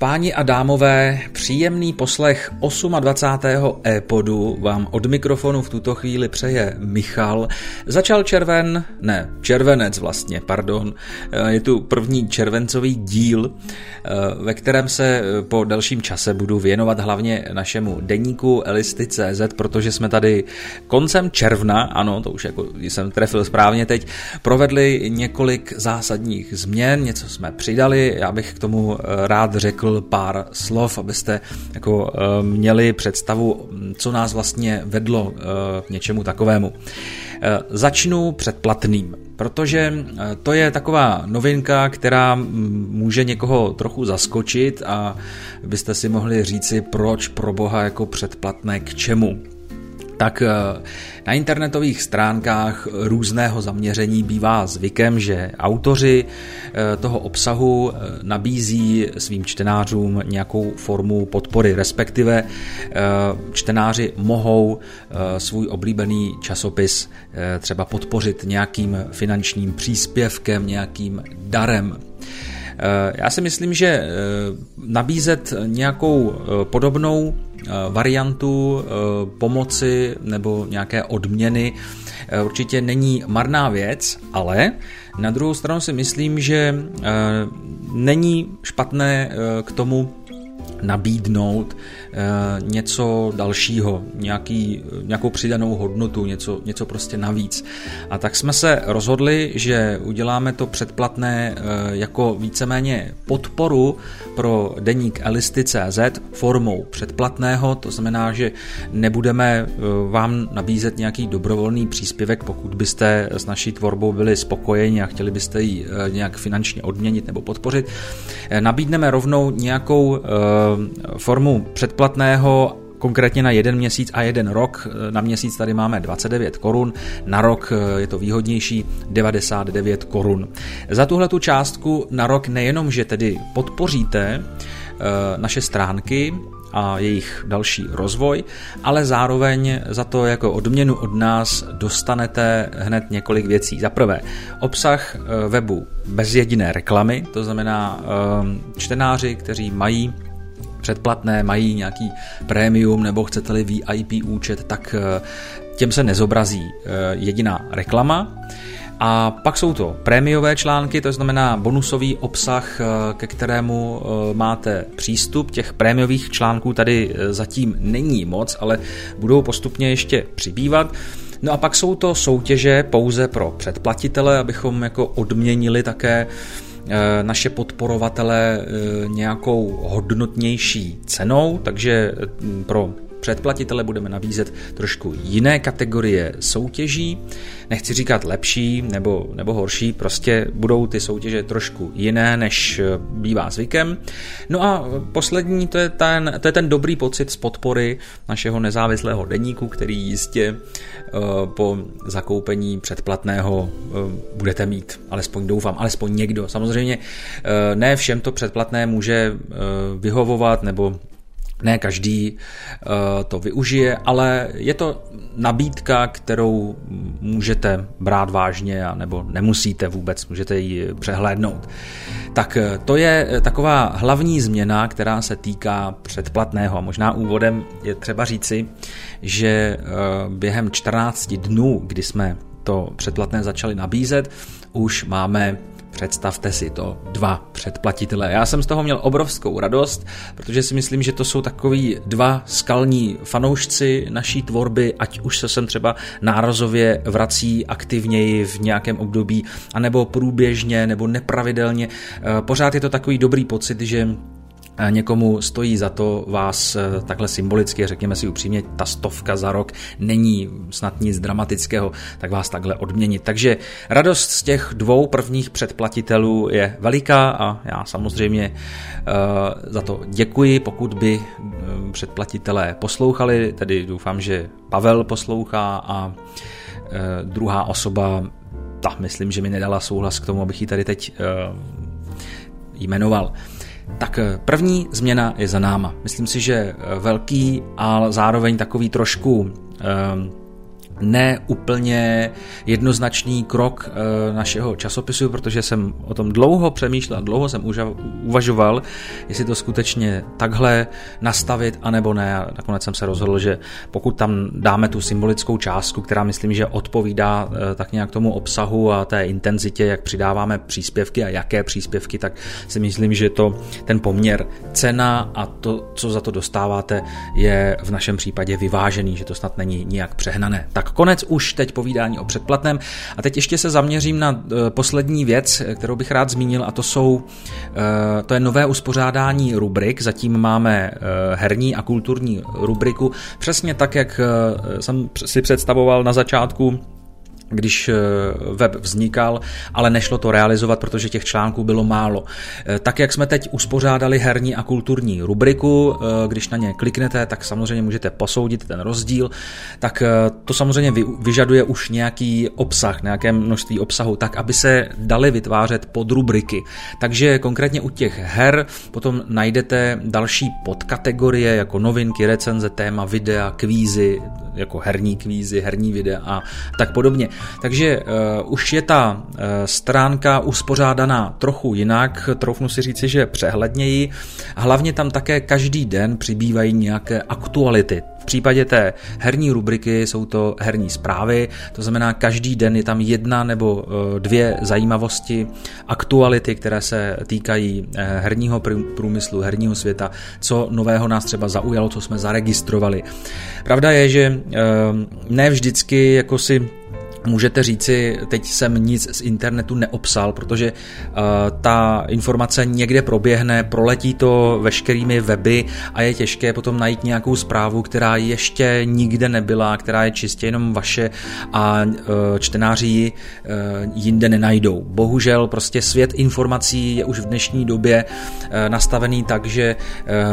Páni a dámové, příjemný poslech 28. e-podu vám od mikrofonu v tuto chvíli přeje Michal. Začal červen, ne, červenec vlastně, pardon. Eh, je tu první červencový díl, eh, ve kterém se po delším čase budu věnovat hlavně našemu deníku Elisty.cz, protože jsme tady koncem června, ano, to už jako jsem trefil správně teď, provedli několik zásadních změn, něco jsme přidali, já bych k tomu eh, rád řekl řekl pár slov, abyste jako eh, měli představu, co nás vlastně vedlo eh, k něčemu takovému. Eh, začnu předplatným, protože to je taková novinka, která může někoho trochu zaskočit a byste si mohli říci, proč pro boha jako předplatné k čemu tak eh, na internetových stránkách různého zaměření bývá zvykem, že autoři eh, toho obsahu eh, nabízí svým čtenářům nějakou formu podpory, respektive čtenáři mohou svůj oblíbený časopis třeba podpořit nějakým finančním příspěvkem, nějakým darem. Já si myslím, že nabízet nějakou podobnou variantu eh, pomoci nebo nějaké odměny eh, určitě není marná věc, ale na druhou stranu si myslím, že není špatné k tomu nabídnout eh, něco dalšího, nějaký, nějakou přidanou hodnotu, něco, něco prostě navíc. A tak jsme se rozhodli, že uděláme to předplatné eh, jako víceméně podporu pro deník Elisty.cz formou předplatného, to znamená, že nebudeme eh, vám nabízet nějaký dobrovolný příspěvek, pokud byste s naší tvorbou byli spokojeni a chtěli byste ji nějak finančně odměnit nebo podpořit. Nabídneme rovnou nějakou formu předplatného konkrétně na jeden měsíc a jeden rok. Eh, na měsíc tady máme 29 korun, na rok eh, je to výhodnější 99 korun. Za tuhle tu částku na rok nejenom, že tedy podpoříte naše stránky, a jejich další rozvoj, ale zároveň za to jako odměnu od nás dostanete hned několik věcí. Za prvé, obsah webu bez jediné reklamy, to znamená čtenáři, kteří mají předplatné, mají nějaký prémium nebo chcete-li VIP účet, tak eh, těm se nezobrazí eh, jediná reklama. A pak jsou to prémiové články, to znamená bonusový obsah, eh, ke kterému máte přístup. Těch prémiových článků tady zatím není moc, ale budou postupně ještě přibývat. No a pak jsou to soutěže pouze pro předplatitele, abychom jako odměnili také uh, naše podporovatele eh, nějakou hodnotnější cenou, takže mm, pro předplatitele budeme nabízet trošku jiné kategorie soutěží. Nechci říkat lepší nebo, nebo horší, prostě budou ty soutěže trošku jiné, než bývá zvykem. No a poslední, to je ten, to je ten dobrý pocit z podpory našeho nezávislého deníku, který jistě uh, po zakoupení předplatného uh, budete mít, alespoň doufám, alespoň někdo. Samozřejmě ne všem to předplatné může vyhovovat nebo ne každý uh, to využije, ale je to nabídka, kterou můžete brát vážně a nebo nemusíte vůbec, můžete ji přehlédnout. Tak eh, to je eh, taková hlavní změna, která se týká předplatného. A možná úvodem je třeba říci, že během 14 dnů, kdy jsme to předplatné začali nabízet, už máme Představte si to, dva předplatitele. Já jsem z toho měl obrovskou radost, protože si myslím, že to jsou takový dva skalní fanoušci naší tvorby, ať už se sem třeba nárazově vrací aktivněji v nějakém období, anebo průběžně, nebo nepravidelně. Eh, pořád je to takový dobrý pocit, že někomu stojí za to vás eh, takhle symbolicky, řekněme si upřímně, ta stovka za rok není snad nic dramatického, tak vás takhle odměnit. Takže radost z těch dvou prvních předplatitelů je veliká a já samozřejmě uh, za to děkuji, pokud by uh, předplatitelé poslouchali, tedy doufám, že Pavel poslouchá a uh, druhá osoba, ta myslím, že mi nedala souhlas k tomu, abych ji tady teď jmenoval. Tak eh, první změna je za náma. Myslím si, že eh, velký, ale zároveň takový trošku eh, ne úplně jednoznačný krok eh, našeho časopisu, protože jsem o tom dlouho přemýšlel, dlouho jsem uvažoval, jestli to skutečně takhle nastavit, anebo ne. A nakonec jsem se rozhodl, že pokud tam dáme tu symbolickou částku, která myslím, že odpovídá eh, tak nějak tomu obsahu a té intenzitě, jak přidáváme příspěvky a jaké příspěvky, tak si myslím, že to ten poměr cena a to, co za to dostáváte, je v našem případě vyvážený, že to snad není nijak přehnané. Tak tak konec už teď povídání o předplatném. A teď ještě se zaměřím na eh, poslední věc, kterou bych rád zmínil, a to jsou, eh, to je nové uspořádání rubrik. Zatím máme herní a kulturní rubriku, přesně tak, jak jsem si představoval na začátku když eh, web vznikal, ale nešlo to realizovat, protože těch článků bylo málo. Eh, tak jak jsme teď uspořádali herní a kulturní rubriku, eh, když na ně kliknete, tak samozřejmě můžete posoudit ten rozdíl, tak to samozřejmě vyžaduje už nějaký obsah, nějaké množství obsahu, tak aby se daly vytvářet podrubriky. Takže konkrétně u těch her potom najdete další podkategorie jako novinky, recenze, téma, videa, kvízy, jako herní kvízy, herní videa a tak podobně. Takže uh, už je ta uh, stránka uspořádaná trochu jinak, troufnu si říci, že přehledněji. Hlavně tam také každý den přibývají nějaké aktuality případě té herní rubriky jsou to herní zprávy, to znamená každý den je tam jedna nebo eh, dvě zajímavosti, aktuality, které se týkají herního průmyslu, herního světa, co nového nás třeba zaujalo, co jsme zaregistrovali. Pravda je, že ne vždycky jako si můžete říci, teď jsem nic z internetu neobsal, protože uh, ta informace někde proběhne, proletí to veškerými weby a je těžké potom najít nějakou zprávu, která ještě nikde nebyla, která je čistě jenom vaše a uh, čtenáři ji uh, jinde nenajdou. Bohužel prostě svět informací je už v dnešní době nastavený tak, že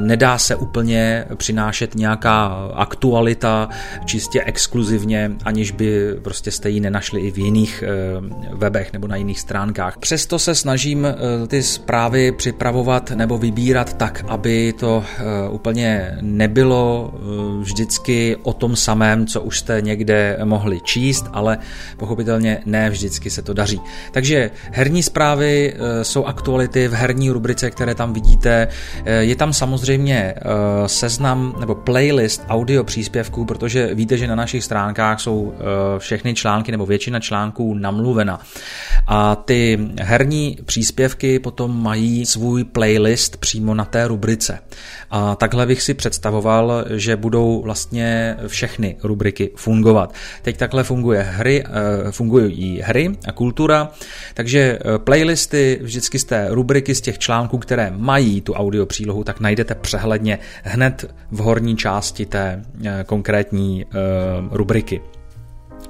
nedá se úplně přinášet nějaká aktualita čistě exkluzivně, aniž by prostě jste ji nenašli i v jiných eh, webech nebo na jiných stránkách. Přesto se snažím eh, ty zprávy připravovat nebo vybírat tak, aby to eh, úplně nebylo vždycky o tom samém, co už jste někde mohli číst, ale pochopitelně ne vždycky se to daří. Takže herní zprávy jsou aktuality v herní rubrice, které tam vidíte. Je tam samozřejmě seznam nebo playlist audio příspěvků, protože víte, že na našich stránkách jsou všechny články články nebo většina článků namluvena. A ty herní příspěvky potom mají svůj playlist přímo na té rubrice. A takhle bych si představoval, že budou vlastně všechny rubriky fungovat. Teď takhle funguje hry, eh, fungují hry a kultura, takže eh, playlisty vždycky z té rubriky, z těch článků, které mají tu audio přílohu, tak najdete přehledně hned v horní části té eh, konkrétní rubriky.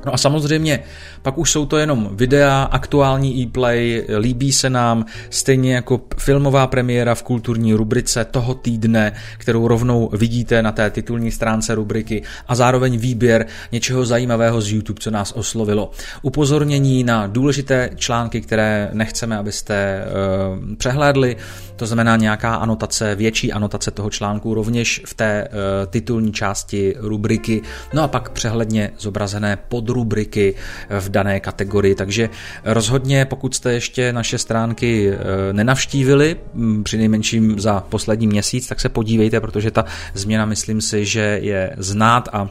No a samozřejmě pak už jsou to jenom videa, aktuální e-play, líbí se nám, stejně jako filmová premiéra v kulturní rubrice toho týdne, kterou rovnou vidíte na té titulní stránce rubriky a zároveň výběr něčeho zajímavého z YouTube, co nás oslovilo. Upozornění na důležité články, které nechceme, abyste uh, přehlédli, to znamená nějaká anotace, větší anotace toho článku rovněž v té uh, titulní části rubriky, no a pak přehledně zobrazené podrubriky v dané kategorii. Takže rozhodně, pokud jste ještě naše stránky eh, nenavštívili, při nejmenším za poslední měsíc, tak se podívejte, protože ta změna, myslím si, že je znát a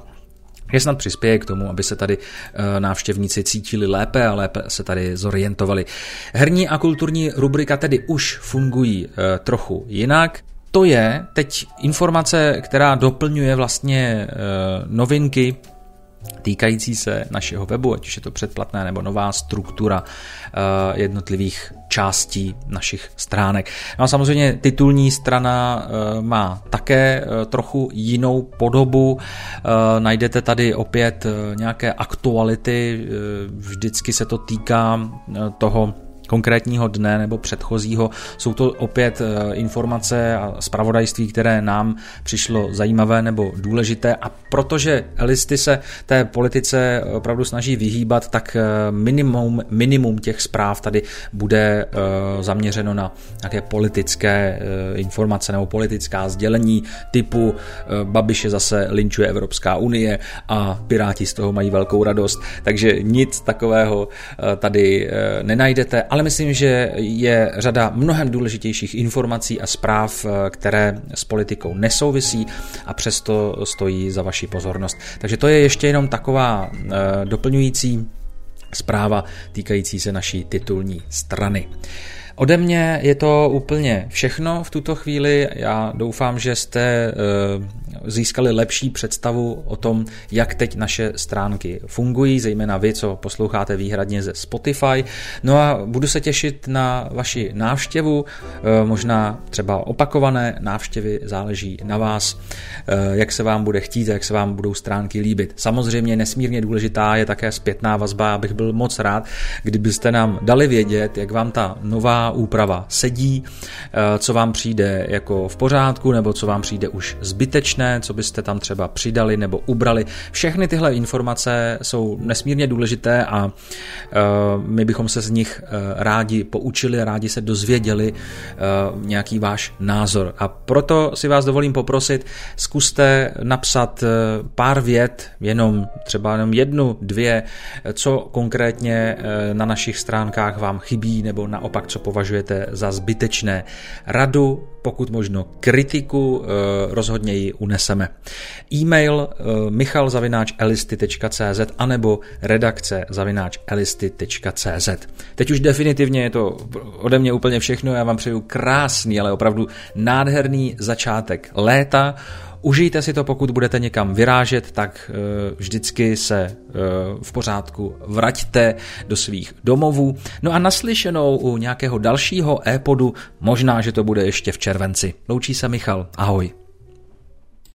je snad přispěje k tomu, aby se tady eh, návštěvníci cítili lépe a lépe se tady zorientovali. Herní a kulturní rubrika tedy už fungují eh, trochu jinak. To je teď informace, která doplňuje vlastně novinky týkající se našeho webu, ať už je to předplatné nebo nová struktura uh, jednotlivých částí našich stránek. No a samozřejmě titulní strana uh, má také uh, trochu jinou podobu. Najdete tady opět nějaké aktuality, vždycky se to týká toho konkrétního dne nebo předchozího. Jsou to opět eh, informace a zpravodajství, které nám přišlo zajímavé nebo důležité. A protože listy se té politice opravdu snaží vyhýbat, tak eh, minimum, minimum těch zpráv tady bude zaměřeno na nějaké politické informace nebo politická sdělení typu Babiše zase linčuje Evropská unie a Piráti z toho mají velkou radost, takže nic takového tady nenajdete, ale myslím, že je řada mnohem důležitějších informací a zpráv, eh, které s politikou nesouvisí a přesto stojí za vaši pozornost. Takže to je ještě jenom taková eh, doplňující zpráva týkající se naší titulní strany. Ode mě je to úplně všechno v tuto chvíli. Já doufám, že jste eh, získali lepší představu o tom, jak teď naše stránky fungují, zejména vy, co posloucháte výhradně ze Spotify. No a budu se těšit na vaši návštěvu, eh, možná třeba opakované návštěvy, záleží na vás, eh, jak se vám bude chtít, jak se vám budou stránky líbit. Samozřejmě nesmírně důležitá je také zpětná vazba, abych byl moc rád, kdybyste nám dali vědět, jak vám ta nová úprava sedí, eh, co vám přijde jako v pořádku, nebo co vám přijde už zbytečné, co byste tam třeba přidali nebo ubrali. Všechny tyhle informace jsou nesmírně důležité a eh, my bychom se z nich eh, rádi poučili, rádi se dozvěděli nějaký váš názor. A proto si vás dovolím poprosit, zkuste napsat pár vět, jenom třeba jenom jednu, dvě, co konkrétně na našich stránkách vám chybí, nebo naopak, co považujete za zbytečné. Radu, pokud možno kritiku, eh, rozhodně ji uneseme. E-mail eh, michalzavináčelisty.cz anebo redakce zavináčelisty.cz Teď už definitivně je to ode mě úplně všechno, já vám přeju krásný, ale opravdu nádherný začátek léta, Užijte si to, pokud budete někam vyrážet, tak eh, vždycky se eh, v pořádku vraťte do svých domovů. No a naslyšenou u nějakého dalšího e-podu, možná, že to bude ještě v červenci. Loučí se Michal, ahoj.